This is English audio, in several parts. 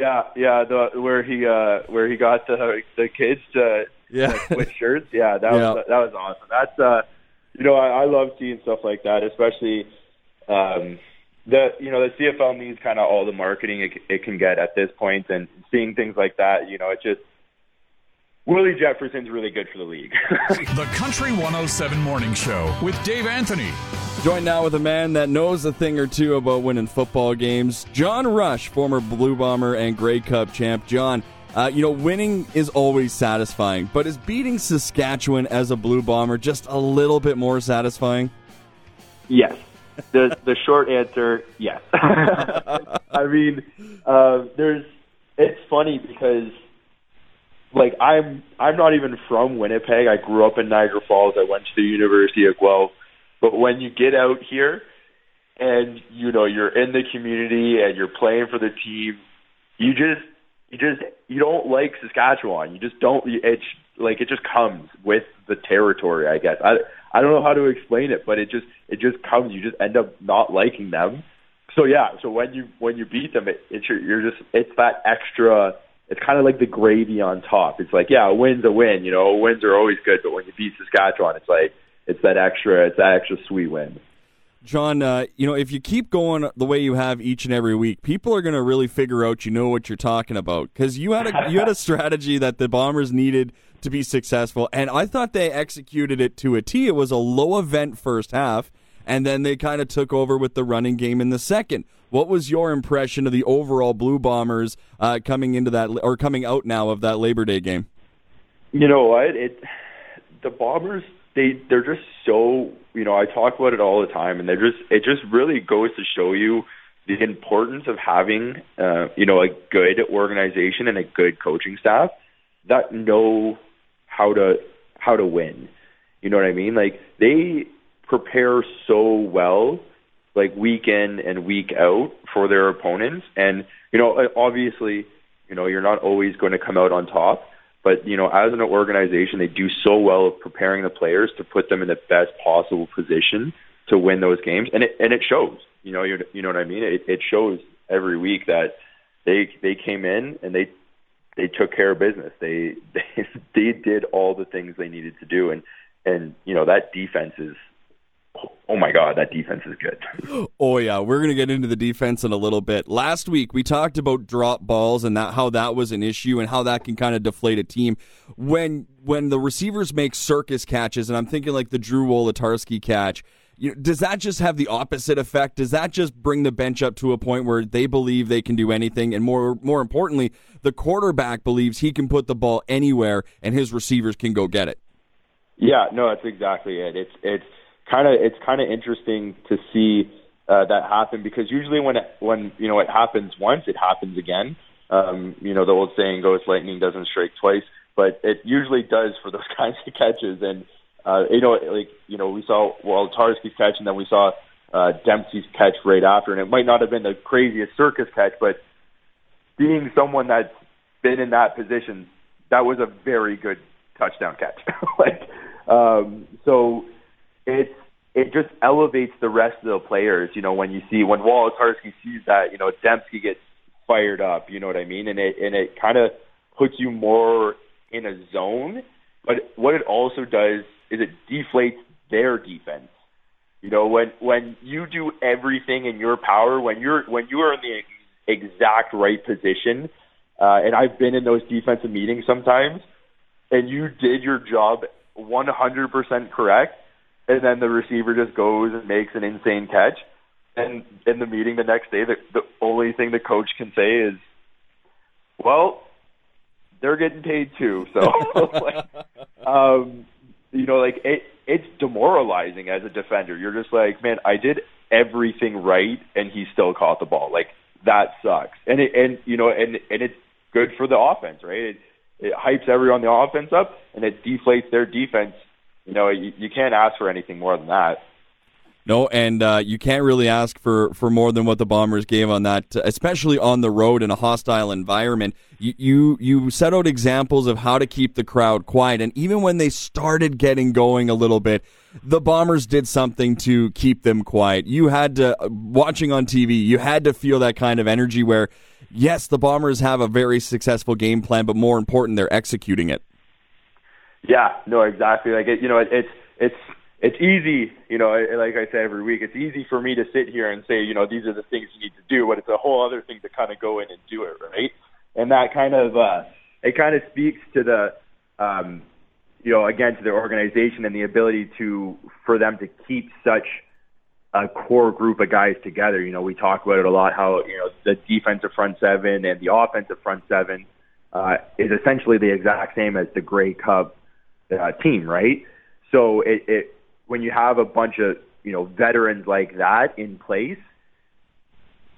Yeah, yeah, the where he uh where he got the the kids to Yeah. to switch shirts. Yeah, that Yeah. was that was awesome. That's uh you know, I, I love seeing stuff like that, especially um the you know, the CFL needs kind of all the marketing it, it can get at this point and seeing things like that, you know, it just Willie Jefferson's really good for the league. The Country 107 Morning Show with Dave Anthony. Joined now with a man that knows a thing or two about winning football games, John Rush, former Blue Bomber and Grey Cup champ. John, uh, you know, winning is always satisfying, but is beating Saskatchewan as a Blue Bomber just a little bit more satisfying? Yes. The the short answer, yes. I mean, uh, there's. It's funny because, like, I'm I'm not even from Winnipeg. I grew up in Niagara Falls. I went to the University of Guelph. But when you get out here, and you know you're in the community and you're playing for the team, you just you just you don't like Saskatchewan. You just don't. It's like it just comes with the territory. I guess I I don't know how to explain it, but it just it just comes. You just end up not liking them. So yeah. So when you when you beat them, it, it's your, you're just it's that extra. It's kind of like the gravy on top. It's like yeah, a win's a win. You know, wins are always good, but when you beat Saskatchewan, it's like it's that extra. It's that extra sweet win. John, uh, you know, if you keep going the way you have each and every week, people are going to really figure out you know what you're talking about because you had a you had a strategy that the Bombers needed to be successful, and I thought they executed it to a T. It was a low event first half, and then they kind of took over with the running game in the second. What was your impression of the overall Blue Bombers uh, coming into that or coming out now of that Labor Day game? You know what? It the Bombers they they're just so you know I talk about it all the time, and they're just it just really goes to show you the importance of having uh, you know a good organization and a good coaching staff that know how to how to win. You know what I mean? Like they prepare so well, like week in and week out for their opponents, and you know obviously you know you're not always going to come out on top. But you know, as an organization, they do so well of preparing the players to put them in the best possible position to win those games, and it and it shows. You know, you you know what I mean. It, it shows every week that they they came in and they they took care of business. They they they did all the things they needed to do, and and you know that defense is. Oh my God, that defense is good. Oh yeah, we're gonna get into the defense in a little bit. Last week we talked about drop balls and that how that was an issue and how that can kind of deflate a team when when the receivers make circus catches. And I'm thinking like the Drew Wolitarsky catch. You know, does that just have the opposite effect? Does that just bring the bench up to a point where they believe they can do anything, and more more importantly, the quarterback believes he can put the ball anywhere, and his receivers can go get it? Yeah, no, that's exactly it. It's it's kind of it's kind of interesting to see uh, that happen because usually when it, when you know it happens once, it happens again. Um, you know the old saying goes, "Lightning doesn't strike twice," but it usually does for those kinds of catches. And uh, you know, like you know, we saw Wolitarsky's catch, and then we saw uh, Demski's catch right after, and it might not have been the craziest circus catch, but being someone that's been in that position, that was a very good touchdown catch. like, um, so it's it just elevates the rest of the players. You know, when you see when Wolitarsky sees that, you know, Demski gets fired up. You know what I mean? And it and it kind of puts you more in a zone. But what it also does is it deflates their defense. You know, when when you do everything in your power, when you're when you are in the exact right position, uh, and I've been in those defensive meetings sometimes, and you did your job 100% correct, and then the receiver just goes and makes an insane catch, and in the meeting the next day, the, the only thing the coach can say is, "Well, they're getting paid too." So, like, um, you know, like it, it's demoralizing as a defender. You're just like, man, I did everything right, and he still caught the ball. Like that sucks. And it, and you know, and and it's good for the offense, right? It, it hypes everyone on the offense up, and it deflates their defense. You know, you, you can't ask for anything more than that. No, and uh, you can't really ask for, for more than what the Bombers gave on that, especially on the road in a hostile environment. You, you you set out examples of how to keep the crowd quiet, and even when they started getting going a little bit, the Bombers did something to keep them quiet. You had to watching on TV, you had to feel that kind of energy where yes, the Bombers have a very successful game plan, but more important, they're executing it. Yeah, no, exactly. Like it, you know, it, it's it's it's easy, you know, like I say every week, it's easy for me to sit here and say, you know, these are the things you need to do, but it's a whole other thing to kind of go in and do it, right? And that kind of, uh, it kind of speaks to the, um, you know, again, to their organization and the ability to, for them to keep such a core group of guys together. You know, we talk about it a lot, how, you know, the defensive front seven and the offensive front seven, uh, is essentially the exact same as the Grey Cup, uh, team, right? So it, it, when you have a bunch of you know veterans like that in place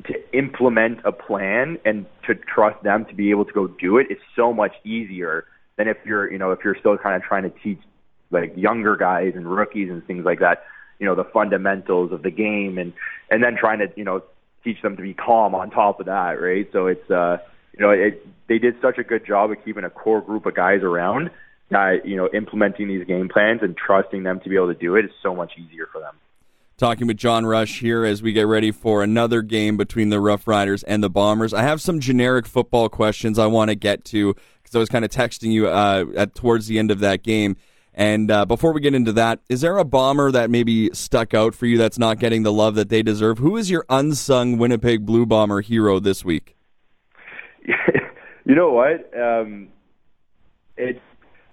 to implement a plan and to trust them to be able to go do it, it is so much easier than if you're you know if you're still kind of trying to teach like younger guys and rookies and things like that you know the fundamentals of the game and and then trying to you know teach them to be calm on top of that right so it's uh you know it they did such a good job of keeping a core group of guys around you know implementing these game plans and trusting them to be able to do it is so much easier for them. Talking with John Rush here as we get ready for another game between the Roughriders and the Bombers. I have some generic football questions I want to get to because I was kind of texting you uh, at towards the end of that game. And uh, before we get into that, is there a bomber that maybe stuck out for you that's not getting the love that they deserve? Who is your unsung Winnipeg Blue Bomber hero this week? you know what? Um, it's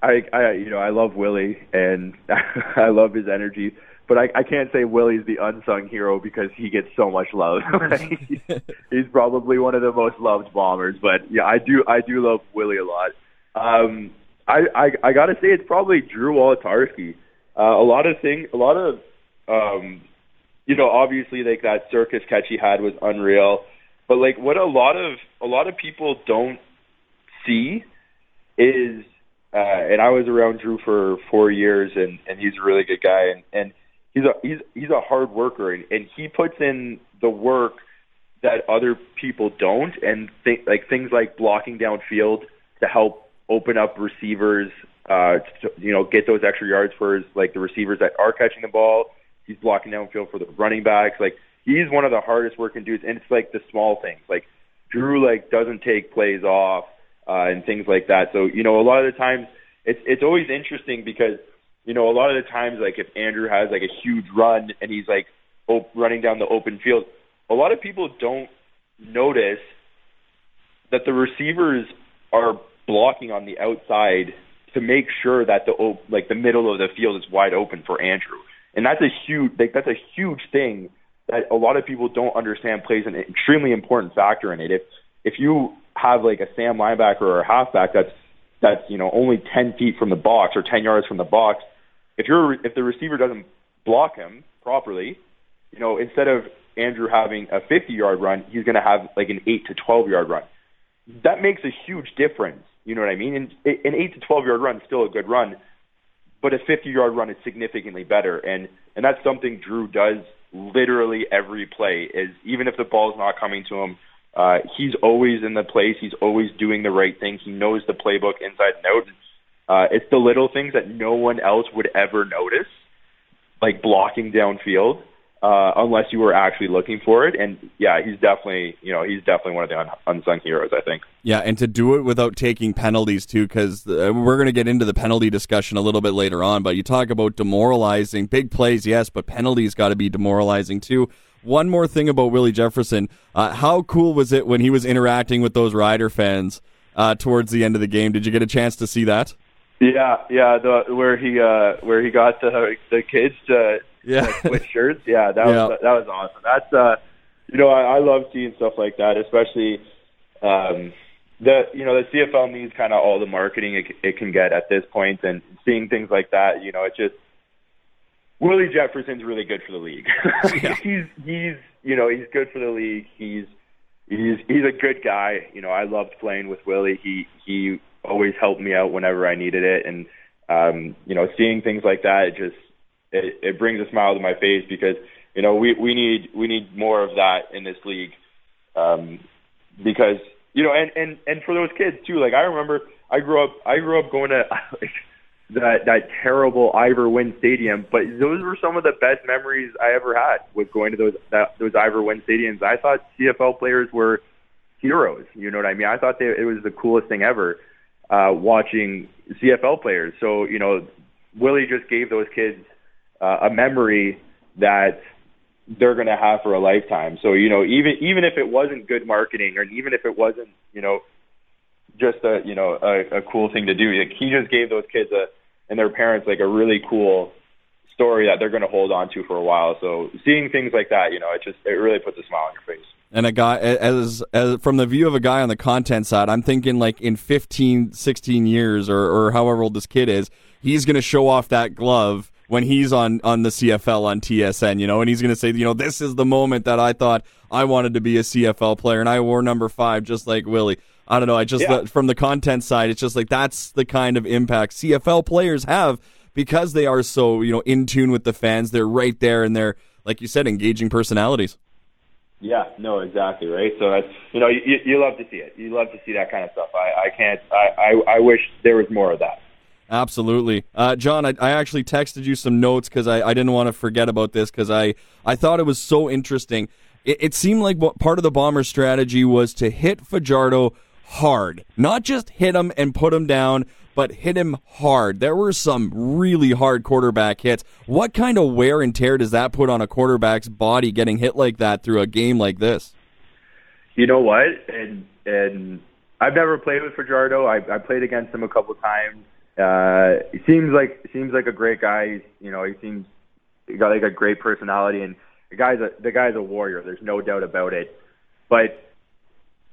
I, I, you know, I love Willie and I love his energy, but I, I can't say Willie's the unsung hero because he gets so much love. He's probably one of the most loved bombers, but yeah, I do, I do love Willie a lot. Um, I, I, I gotta say it's probably Drew Wolitarsky. Uh, a lot of things, a lot of, um, you know, obviously like that circus catch he had was unreal, but like what a lot of, a lot of people don't see is uh, and I was around Drew for four years, and and he's a really good guy, and and he's a he's he's a hard worker, and and he puts in the work that other people don't, and th- like things like blocking downfield to help open up receivers, uh, to, you know, get those extra yards for his, like the receivers that are catching the ball. He's blocking downfield for the running backs. Like he's one of the hardest working dudes, and it's like the small things. Like Drew like doesn't take plays off uh, and things like that. So you know, a lot of the times it's it's always interesting because you know a lot of the times like if Andrew has like a huge run and he's like op- running down the open field, a lot of people don't notice that the receivers are blocking on the outside to make sure that the op- like the middle of the field is wide open for Andrew. And that's a huge like that's a huge thing that a lot of people don't understand plays an extremely important factor in it. If if you have like a Sam linebacker or a halfback that's that's you know only 10 feet from the box or 10 yards from the box, if you're if the receiver doesn't block him properly, you know instead of Andrew having a 50 yard run, he's going to have like an 8 to 12 yard run. That makes a huge difference. You know what I mean? And an 8 to 12 yard run is still a good run, but a 50 yard run is significantly better. And and that's something Drew does literally every play. Is even if the ball's not coming to him uh, he's always in the place. He's always doing the right thing. He knows the playbook inside and out. Uh, it's the little things that no one else would ever notice, like blocking downfield, uh, unless you were actually looking for it. And yeah, he's definitely, you know, he's definitely one of the un- unsung heroes, I think. Yeah, and to do it without taking penalties too, because uh, we're going to get into the penalty discussion a little bit later on. But you talk about demoralizing big plays, yes, but penalties got to be demoralizing too. One more thing about Willie Jefferson. Uh, how cool was it when he was interacting with those Rider fans uh, towards the end of the game? Did you get a chance to see that? Yeah, yeah, the, where he uh, where he got the the kids to yeah. like, switch shirts. Yeah, that yeah. was that was awesome. That's uh, you know, I, I love seeing stuff like that, especially um, the you know the CFL needs kind of all the marketing it, it can get at this point, and seeing things like that, you know, it just Willie Jefferson's really good for the league. yeah. he's he's you know he's good for the league. He's he's he's a good guy. You know I loved playing with Willie. He he always helped me out whenever I needed it, and um, you know seeing things like that it just it, it brings a smile to my face because you know we we need we need more of that in this league um, because you know and and and for those kids too. Like I remember I grew up I grew up going to. Like, that that terrible Ivor Wynne Stadium. But those were some of the best memories I ever had with going to those that, those Ivor Wynne stadiums. I thought CFL players were heroes. You know what I mean? I thought they, it was the coolest thing ever uh, watching CFL players. So you know, Willie just gave those kids uh, a memory that they're going to have for a lifetime. So you know, even even if it wasn't good marketing, or even if it wasn't you know just a you know a, a cool thing to do, like he just gave those kids a and their parents like a really cool story that they're going to hold on to for a while. So seeing things like that, you know, it just it really puts a smile on your face. And a guy as, as from the view of a guy on the content side, I'm thinking like in 15, 16 years or or however old this kid is, he's going to show off that glove when he's on on the CFL on TSN, you know, and he's going to say, you know, this is the moment that I thought I wanted to be a CFL player and I wore number 5 just like Willie. I don't know, I just yeah. from the content side, it's just like that's the kind of impact CFL players have because they are so, you know, in tune with the fans. They're right there and they're like you said engaging personalities. Yeah, no, exactly right. So that's you know you, you love to see it. You love to see that kind of stuff. I, I can't. I, I I wish there was more of that. Absolutely, uh, John. I, I actually texted you some notes because I, I didn't want to forget about this because I I thought it was so interesting. It, it seemed like what part of the bomber strategy was to hit Fajardo hard, not just hit him and put him down, but hit him hard. There were some really hard quarterback hits. What kind of wear and tear does that put on a quarterback's body getting hit like that through a game like this? You know what? And and I've never played with Fajardo. I, I played against him a couple times. Uh, he seems like seems like a great guy. He's, you know, he seems he got like a great personality, and the guy's a the guy's a warrior. There's no doubt about it. But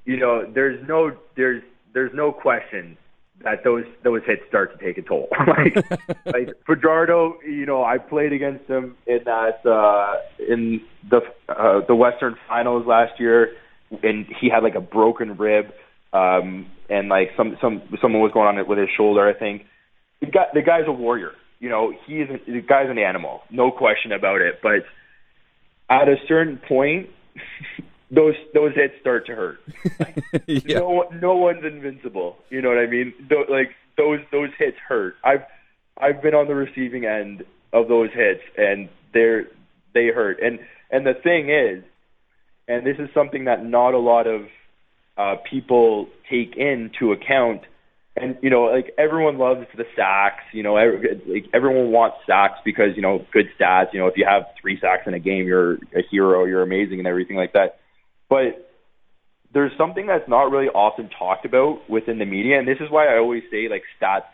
you know, there's no there's there's no question that those those hits start to take a toll. like like Fajardo, you know, I played against him in that uh in the uh the Western Finals last year and he had like a broken rib um and like some some someone was going on it with his shoulder, I think. The guy the guy's a warrior. You know, he's the guy's an animal, no question about it, but at a certain point those those hits start to hurt. yeah. No no one's invincible. You know what I mean? Th- like those those hits hurt. I've I've been on the receiving end of those hits, and they're they hurt. And and the thing is, and this is something that not a lot of uh, people take into account. And you know, like everyone loves the sacks. You know, every, like everyone wants sacks because you know good stats. You know, if you have three sacks in a game, you're a hero. You're amazing, and everything like that. But there's something that's not really often talked about within the media, and this is why I always say like stats.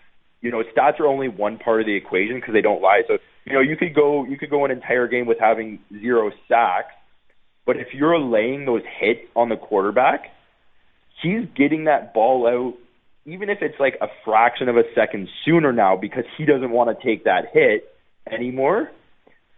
You know, stats are only one part of the equation because they don't lie. So you know, you could go you could go an entire game with having zero sacks, but if you're laying those hits on the quarterback, he's getting that ball out, even if it's like a fraction of a second sooner now because he doesn't want to take that hit anymore.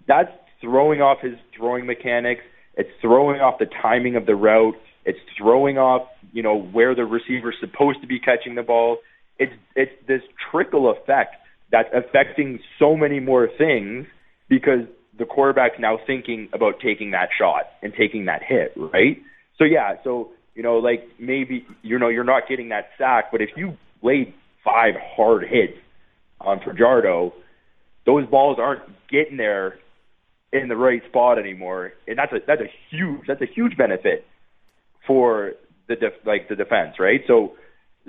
That's throwing off his throwing mechanics. It's throwing off the timing of the route. It's throwing off, you know, where the receiver's supposed to be catching the ball. It's it's this trickle effect that's affecting so many more things because the quarterback's now thinking about taking that shot and taking that hit, right? So yeah, so you know, like maybe you know you're not getting that sack, but if you laid five hard hits on Fajardo, those balls aren't getting there in the right spot anymore, and that's a that's a huge that's a huge benefit for the def, like the defense, right? So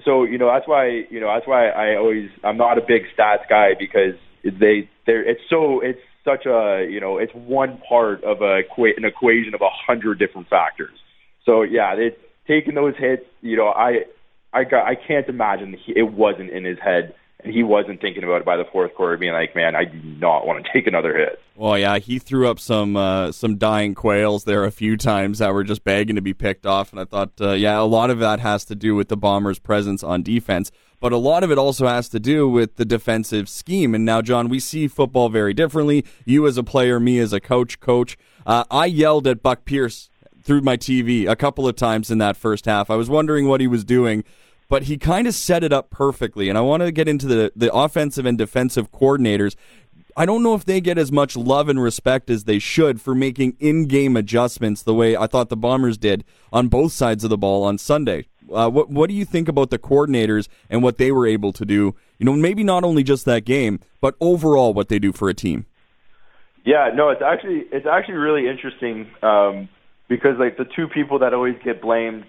so you know that's why you know that's why I always I'm not a big stats guy because they they're it's so it's such a you know it's one part of a an equation of a hundred different factors. So yeah, it, taking those hits, you know I I got I can't imagine it wasn't in his head and he wasn't thinking about it by the fourth quarter, being like, "Man, I do not want to take another hit." Well, yeah, he threw up some uh, some dying quails there a few times that were just begging to be picked off, and I thought, uh, yeah, a lot of that has to do with the Bombers' presence on defense, but a lot of it also has to do with the defensive scheme. And now, John, we see football very differently. You as a player, me as a coach, coach. Uh, I yelled at Buck Pierce through my TV a couple of times in that first half. I was wondering what he was doing but he kind of set it up perfectly. And I want to get into the, the offensive and defensive coordinators. I don't know if they get as much love and respect as they should for making in game adjustments the way I thought the Bombers did on both sides of the ball on Sunday. Uh, what what do you think about the coordinators and what they were able to do? You know, maybe not only just that game, but overall what they do for a team. Yeah, no, it's actually it's actually really interesting um, because like the two people that always get blamed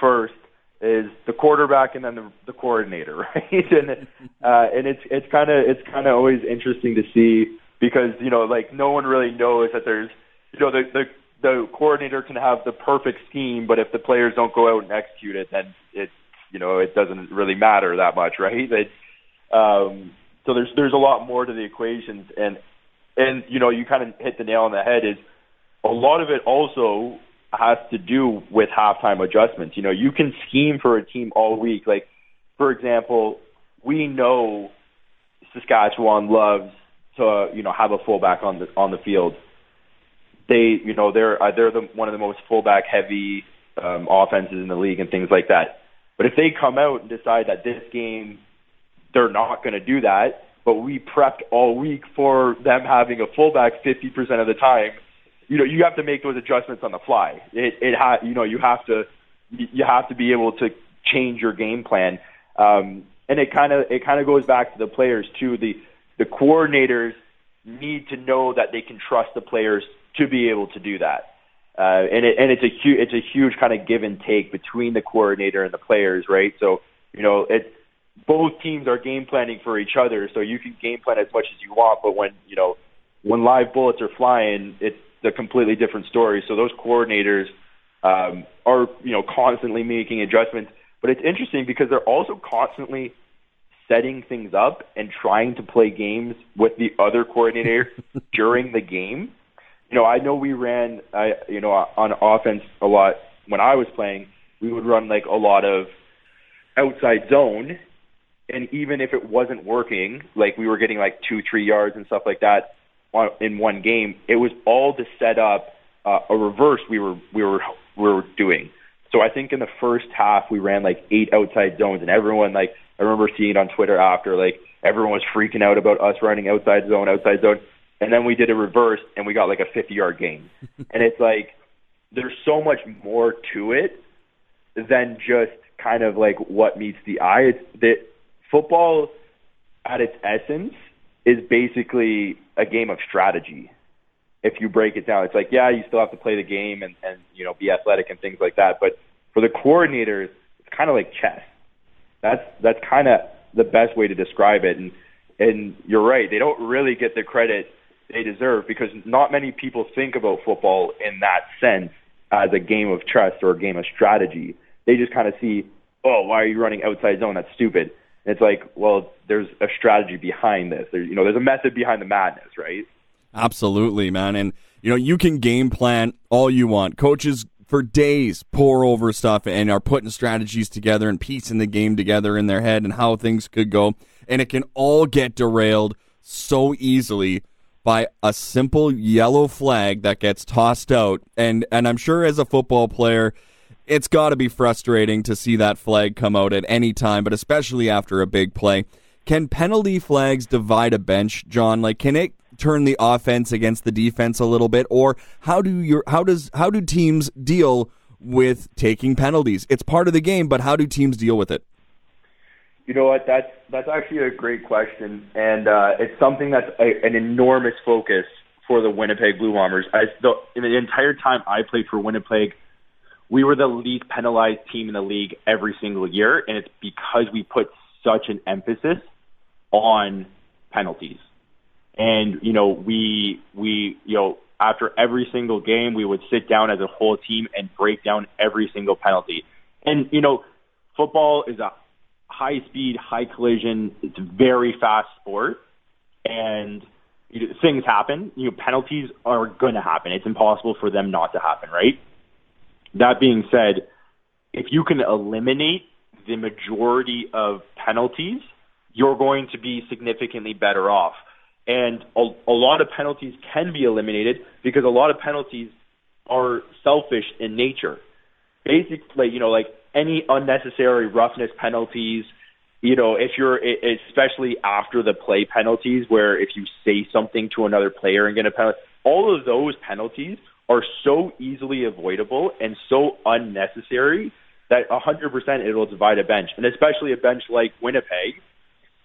first is the quarterback and then the, the coordinator, right? and uh, and it's it's kind of it's kind of always interesting to see because you know like no one really knows that there's you know the the the coordinator can have the perfect scheme, but if the players don't go out and execute it, then it you know it doesn't really matter that much, right? It, um, so there's there's a lot more to the equations, and and you know you kind of hit the nail on the head. Is a lot of it also has to do with halftime adjustments. You know, you can scheme for a team all week. Like, for example, we know Saskatchewan loves to you know have a fullback on the on the field. They you know they're uh, they're the one of the most fullback heavy um, offenses in the league and things like that. But if they come out and decide that this game they're not going to do that, but we prepped all week for them having a fullback 50% of the time, you know, you have to make those adjustments on the fly. It, it ha- you know, you have to, you have to be able to change your game plan. Um, and it kind of, it kind of goes back to the players too. The, the coordinators need to know that they can trust the players to be able to do that. Uh, and it, and it's a huge, it's a huge kind of give and take between the coordinator and the players, right? So, you know, it's, both teams are game planning for each other, so you can game plan as much as you want, but when, you know, when live bullets are flying, it's a completely different story. So those coordinators um, are, you know, constantly making adjustments. But it's interesting because they're also constantly setting things up and trying to play games with the other coordinator during the game. You know, I know we ran, uh, you know, on offense a lot when I was playing. We would run like a lot of outside zone, and even if it wasn't working, like we were getting like two, three yards and stuff like that in one game, it was all to set up uh, a reverse we were we were we were doing. So I think in the first half we ran like eight outside zones, and everyone like I remember seeing on Twitter after like everyone was freaking out about us running outside zone, outside zone, and then we did a reverse and we got like a 50 yard gain, and it's like there's so much more to it than just kind of like what meets the eye. It's that football at its essence is basically a game of strategy. If you break it down, it's like, yeah, you still have to play the game and, and you know, be athletic and things like that. But for the coordinators, it's kind of like chess. That's that's kind of the best way to describe it. And and you're right, they don't really get the credit they deserve because not many people think about football in that sense as a game of chess or a game of strategy. They just kind of see, oh, why are you running outside zone? That's stupid. And it's like, well, there's a strategy behind this. There's, you know, there's a method behind the madness, right? Absolutely, man. And you know, you can game plan all you want. Coaches for days pour over stuff and are putting strategies together and piecing the game together in their head and how things could go. And it can all get derailed so easily by a simple yellow flag that gets tossed out. And and I'm sure as a football player, it's got to be frustrating to see that flag come out at any time, but especially after a big play. Can penalty flags divide a bench, John? Like, can it turn the offense against the defense a little bit, or how do your how does how do teams deal with taking penalties? It's part of the game, but how do teams deal with it? You know what? That's that's actually a great question, and uh, it's something that's a, an enormous focus for the Winnipeg Blue Bombers. I, the, the entire time I played for Winnipeg, we were the least penalized team in the league every single year, and it's because we put such an emphasis on penalties. And you know, we we you know after every single game, we would sit down as a whole team and break down every single penalty. And you know, football is a high speed, high collision. It's a very fast sport, and you know, things happen. You know, penalties are going to happen. It's impossible for them not to happen, right? That being said, if you can eliminate the majority of penalties, you're going to be significantly better off. And a, a lot of penalties can be eliminated because a lot of penalties are selfish in nature. Basically, you know, like any unnecessary roughness penalties, you know, if you're, especially after the play penalties, where if you say something to another player and get a penalty, all of those penalties are so easily avoidable and so unnecessary that 100% it'll divide a bench, and especially a bench like Winnipeg,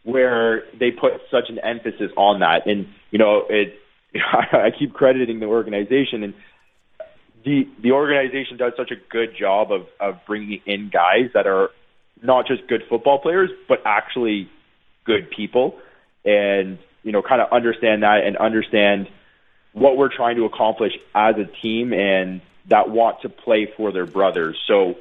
where they put such an emphasis on that. And you know, it I keep crediting the organization, and the the organization does such a good job of of bringing in guys that are not just good football players, but actually good people, and you know, kind of understand that and understand what we're trying to accomplish as a team, and that want to play for their brothers. So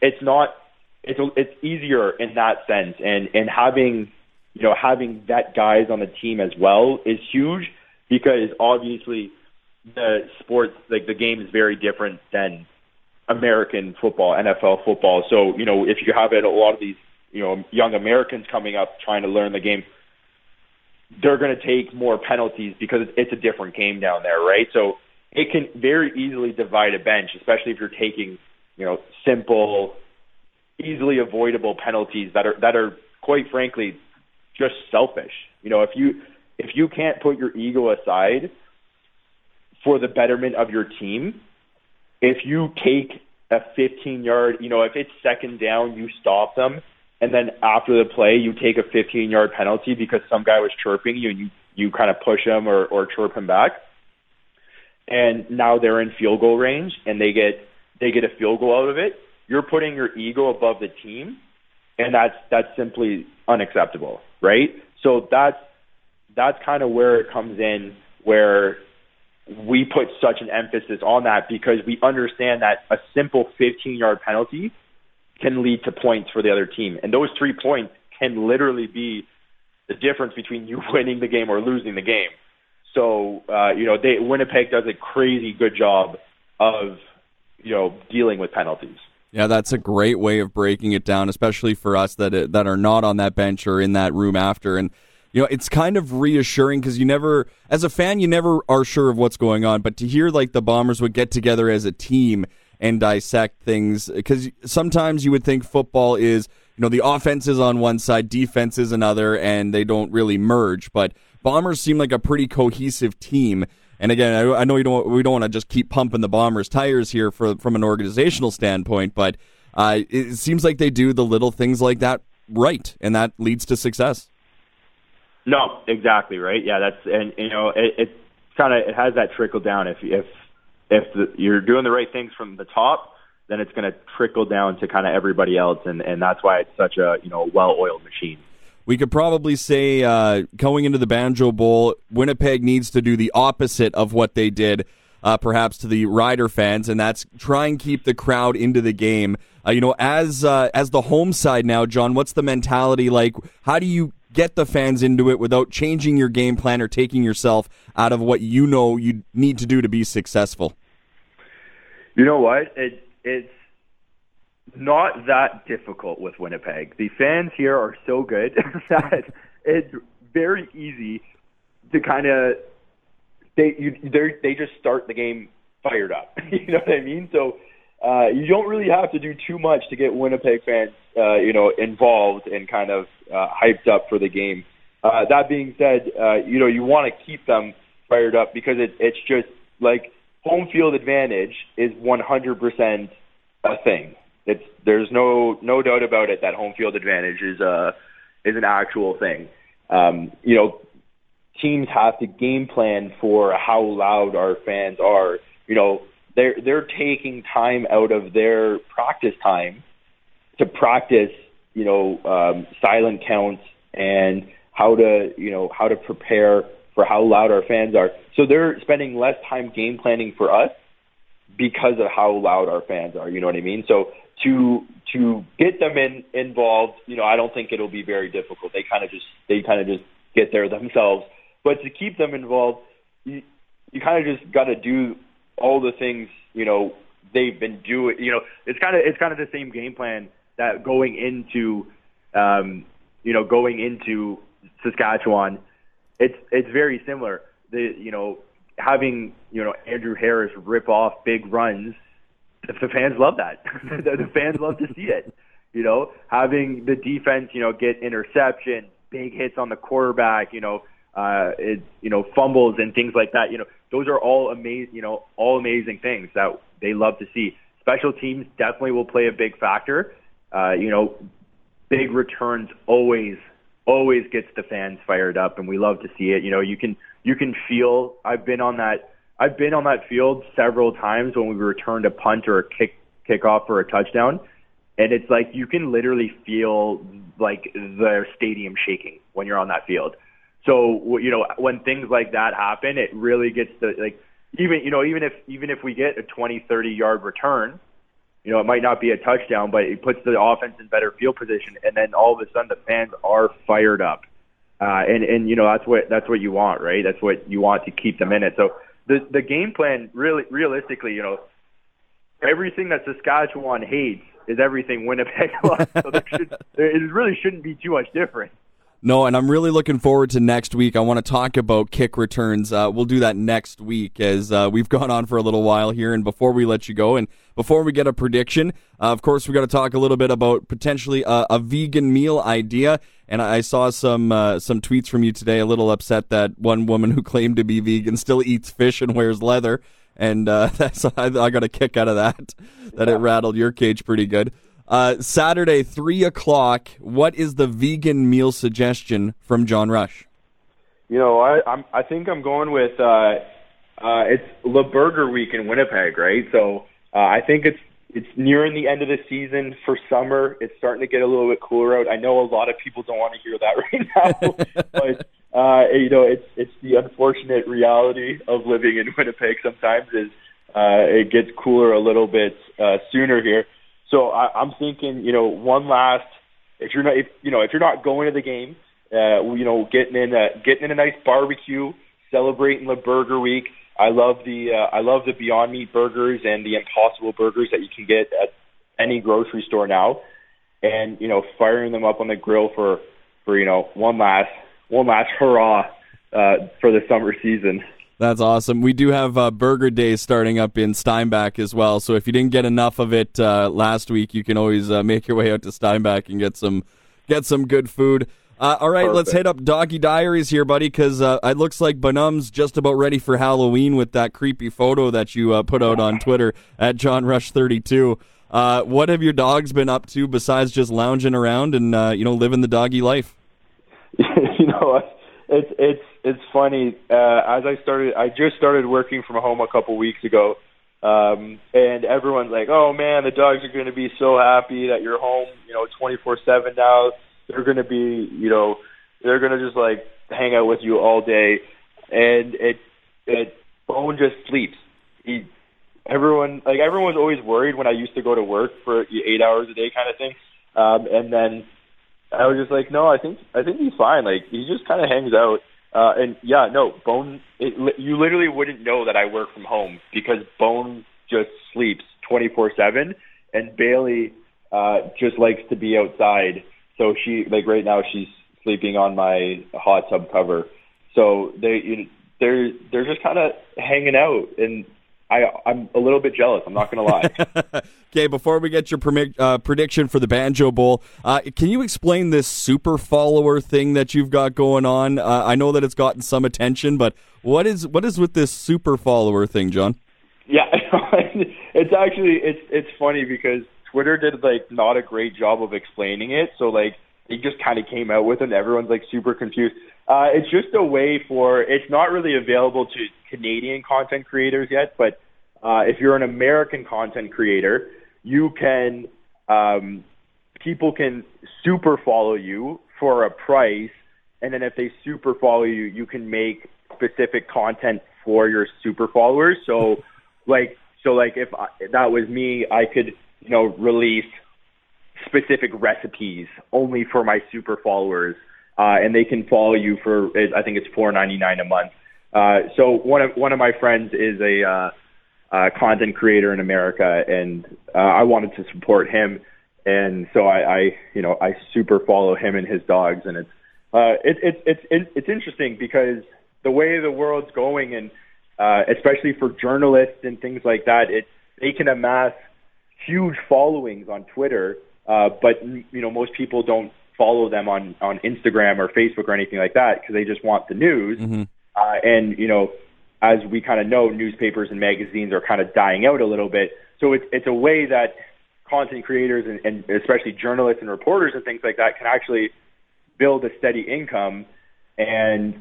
it's not it's it's easier in that sense, and and having you know having vet guys on the team as well is huge because obviously the sports like the game is very different than American football, NFL football. So you know if you have it, a lot of these you know young Americans coming up trying to learn the game, they're going to take more penalties because it's a different game down there, right? So it can very easily divide a bench, especially if you're taking you know simple, easily avoidable penalties that are that are quite frankly just selfish. You know if you if you can't put your ego aside for the betterment of your team, if you take a 15 yard, you know, if it's second down, you stop them, and then after the play, you take a 15 yard penalty because some guy was chirping you and you, you kind of push him or, or chirp him back. And now they're in field goal range and they get, they get a field goal out of it. You're putting your ego above the team and that's, that's simply unacceptable, right? So that's, that's kind of where it comes in where we put such an emphasis on that because we understand that a simple 15 yard penalty can lead to points for the other team. And those three points can literally be the difference between you winning the game or losing the game. So, uh, you know, they, Winnipeg does a crazy good job of, you know, dealing with penalties. Yeah, that's a great way of breaking it down, especially for us that that are not on that bench or in that room after. And you know, it's kind of reassuring because you never, as a fan, you never are sure of what's going on. But to hear like the Bombers would get together as a team and dissect things, because sometimes you would think football is, you know, the offense is on one side, defense is another, and they don't really merge. But Bombers seem like a pretty cohesive team. And again, I, I know you don't, we don't want to just keep pumping the Bombers' tires here for, from an organizational standpoint, but uh, it seems like they do the little things like that right, and that leads to success. No, exactly right. Yeah, that's and you know it, it kind of it has that trickle down. If if if the, you're doing the right things from the top, then it's going to trickle down to kind of everybody else, and and that's why it's such a you know well-oiled machine. We could probably say uh, going into the Banjo Bowl, Winnipeg needs to do the opposite of what they did. Uh, perhaps to the Rider fans, and that's try and keep the crowd into the game. Uh, you know, as uh, as the home side now, John, what's the mentality like? How do you get the fans into it without changing your game plan or taking yourself out of what you know you need to do to be successful? You know what? It, it's not that difficult with Winnipeg. The fans here are so good that it's very easy to kind of they you they they just start the game fired up. you know what I mean? So uh, you don't really have to do too much to get Winnipeg fans, uh, you know, involved and kind of uh, hyped up for the game. Uh, that being said, uh, you know, you want to keep them fired up because it, it's just like home field advantage is 100% a thing. It's there's no no doubt about it that home field advantage is a is an actual thing. Um, you know, teams have to game plan for how loud our fans are. You know, they're they're taking time out of their practice time to practice, you know, um, silent counts and how to, you know, how to prepare for how loud our fans are. So they're spending less time game planning for us because of how loud our fans are. You know what I mean? So to to get them in involved, you know, I don't think it'll be very difficult. They kind of just they kind of just get there themselves. But to keep them involved, you you kind of just got to do all the things you know they've been doing. You know, it's kind of it's kind of the same game plan that going into um, you know going into Saskatchewan. It's it's very similar. The you know having you know Andrew Harris rip off big runs. The fans love that. the fans love to see it. You know, having the defense, you know, get interception, big hits on the quarterback, you know, uh, it, you know, fumbles and things like that. You know, those are all amazing, you know, all amazing things that they love to see. Special teams definitely will play a big factor. Uh, you know, big returns always, always gets the fans fired up, and we love to see it. You know, you can you can feel. I've been on that. I've been on that field several times when we returned a punt or a kick kickoff for a touchdown, and it's like you can literally feel like the stadium shaking when you're on that field. So you know when things like that happen, it really gets the like even you know even if even if we get a 20 30 yard return, you know it might not be a touchdown, but it puts the offense in better field position, and then all of a sudden the fans are fired up, uh, and and you know that's what that's what you want, right? That's what you want to keep them in it. So the the game plan really realistically, you know, everything that Saskatchewan hates is everything Winnipeg loves. so there should, it really shouldn't be too much different. No, and I'm really looking forward to next week. I want to talk about kick returns. Uh, we'll do that next week as uh, we've gone on for a little while here. And before we let you go, and before we get a prediction, uh, of course, we got to talk a little bit about potentially a, a vegan meal idea. And I saw some uh, some tweets from you today. A little upset that one woman who claimed to be vegan still eats fish and wears leather. And uh, that's I, I got a kick out of that. That it rattled your cage pretty good. Uh, Saturday, 3 o'clock. What is the vegan meal suggestion from John Rush? You know, I, I'm, I think I'm going with uh, uh, it's Le Burger Week in Winnipeg, right? So uh, I think it's it's nearing the end of the season for summer. It's starting to get a little bit cooler out. I know a lot of people don't want to hear that right now, but uh, you know, it's it's the unfortunate reality of living in Winnipeg. Sometimes is uh, it gets cooler a little bit uh, sooner here. So I, I'm thinking, you know, one last. If you're not, if, you know, if you're not going to the game, uh, you know, getting in a getting in a nice barbecue, celebrating the Burger Week. I love the uh, I love the Beyond Meat burgers and the Impossible burgers that you can get at any grocery store now, and you know, firing them up on the grill for for you know one last one last hurrah uh, for the summer season. That's awesome. We do have uh, Burger Day starting up in Steinbach as well. So if you didn't get enough of it uh, last week, you can always uh, make your way out to Steinbach and get some get some good food. Uh, all right, Perfect. let's hit up Doggy Diaries here, buddy, because uh, it looks like Bonum's just about ready for Halloween with that creepy photo that you uh, put out on Twitter at John Rush thirty two. what have your dogs been up to besides just lounging around and you know living the doggy life? you know, it's it's it's funny. Uh, as I started, I just started working from home a couple weeks ago, um, and everyone's like, "Oh man, the dogs are going to be so happy that you're home, you know, 24/7 now. They're going to be, you know, they're going to just like hang out with you all day." And it, it, Bone just sleeps. He, everyone, like everyone was always worried when I used to go to work for eight hours a day, kind of thing. Um, and then I was just like, no, I think I think he's fine. Like he just kind of hangs out. Uh, and yeah, no, Bone. It, you literally wouldn't know that I work from home because Bone just sleeps 24 seven, and Bailey uh, just likes to be outside. So she, like right now, she's sleeping on my hot tub cover. So they, you know, they're they're just kind of hanging out, and I, I'm a little bit jealous. I'm not going to lie. okay, before we get your uh, prediction for the Banjo Bowl, uh, can you explain this super follower thing that you've got going on? Uh, I know that it's gotten some attention, but what is what is with this super follower thing, John? Yeah, it's actually it's it's funny because Twitter did like not a great job of explaining it. So like they just kind of came out with it, and everyone's like super confused. Uh, it's just a way for it's not really available to Canadian content creators yet, but uh, if you're an American content creator, you can um, people can super follow you for a price, and then if they super follow you, you can make specific content for your super followers. So, like, so like if, I, if that was me, I could you know release specific recipes only for my super followers, uh, and they can follow you for I think it's four ninety nine a month. Uh, so one of one of my friends is a uh, uh, content creator in America, and uh, I wanted to support him, and so I, I you know I super follow him and his dogs, and it's uh, it, it, it's it's it's interesting because the way the world's going, and uh, especially for journalists and things like that, it they can amass huge followings on Twitter, uh, but you know most people don't follow them on on Instagram or Facebook or anything like that because they just want the news. Mm-hmm. Uh, and you know, as we kind of know, newspapers and magazines are kind of dying out a little bit. So it's it's a way that content creators and, and especially journalists and reporters and things like that can actually build a steady income and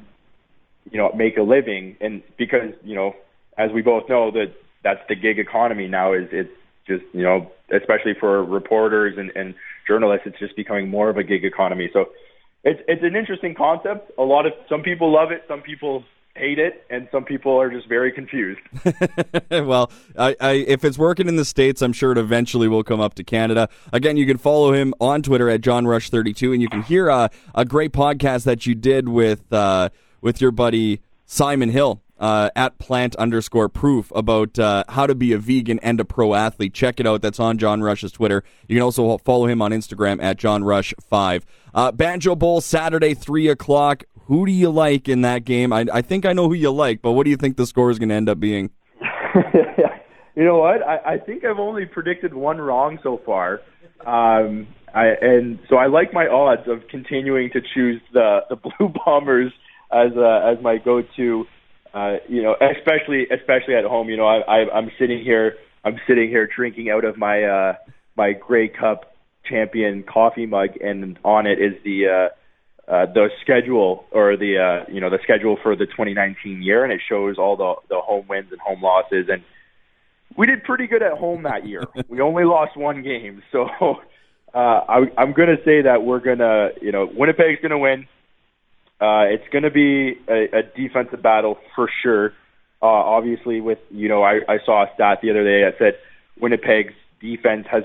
you know make a living. And because you know as we both know, that that's the gig economy now. Is it's just you know, especially for reporters and, and journalists, it's just becoming more of a gig economy. So it's it's an interesting concept. A lot of some people love it, some people hate it, and some people are just very confused. well, I, I, if it's working in the states, I'm sure it eventually will come up to Canada. Again, you can follow him on Twitter at John Rush32, and you can hear a, a great podcast that you did with uh, with your buddy Simon Hill. Uh, at plant underscore proof about uh, how to be a vegan and a pro athlete. Check it out. That's on John Rush's Twitter. You can also follow him on Instagram at John Rush 5. Uh, Banjo Bowl Saturday, 3 o'clock. Who do you like in that game? I, I think I know who you like, but what do you think the score is going to end up being? you know what? I, I think I've only predicted one wrong so far. Um, I, and so I like my odds of continuing to choose the, the Blue Bombers as uh, as my go-to. Uh, you know, especially especially at home. You know, I, I, I'm sitting here, I'm sitting here drinking out of my uh, my Grey Cup champion coffee mug, and on it is the uh, uh, the schedule or the uh, you know the schedule for the 2019 year, and it shows all the the home wins and home losses, and we did pretty good at home that year. we only lost one game, so uh, I, I'm going to say that we're going to you know Winnipeg's going to win. Uh, it's going to be a, a defensive battle for sure. Uh, obviously, with you know, I, I saw a stat the other day that said Winnipeg's defense has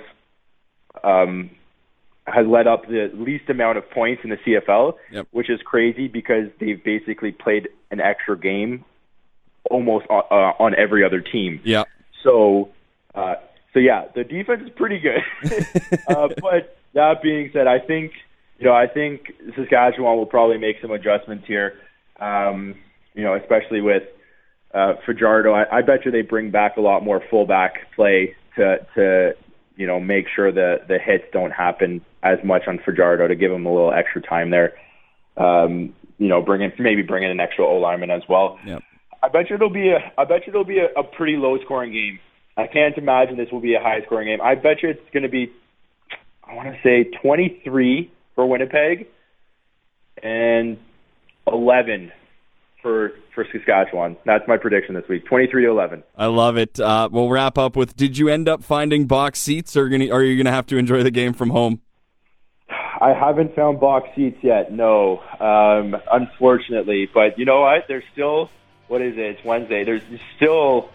um, has led up the least amount of points in the CFL, yep. which is crazy because they've basically played an extra game almost on, uh, on every other team. Yeah. So, uh, so yeah, the defense is pretty good. uh, but that being said, I think you know I think Saskatchewan will probably make some adjustments here. Um, you know, especially with uh, Fajardo. I, I bet you they bring back a lot more fullback play to to you know make sure the the hits don't happen as much on Fajardo to give him a little extra time there. Um, you know, bring in maybe bring in an extra O lineman as well. Yep. I bet you it'll be a I bet you it'll be a, a pretty low scoring game. I can't imagine this will be a high scoring game. I bet you it's going to be I want to say 23 for Winnipeg and 11 for for Saskatchewan. That's my prediction this week. Twenty three to eleven. I love it. Uh, we'll wrap up with: Did you end up finding box seats, or, gonna, are you going to have to enjoy the game from home? I haven't found box seats yet. No, um, unfortunately. But you know what? There's still what is it? It's Wednesday. There's still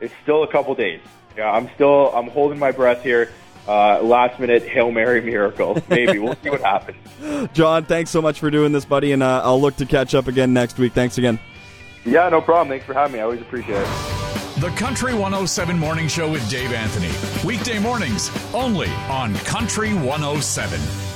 it's still a couple days. Yeah, I'm still I'm holding my breath here. Uh, last minute hail mary miracle. Maybe we'll see what happens. John, thanks so much for doing this, buddy, and uh, I'll look to catch up again next week. Thanks again. Yeah, no problem. Thanks for having me. I always appreciate it. The Country 107 Morning Show with Dave Anthony. Weekday mornings only on Country 107.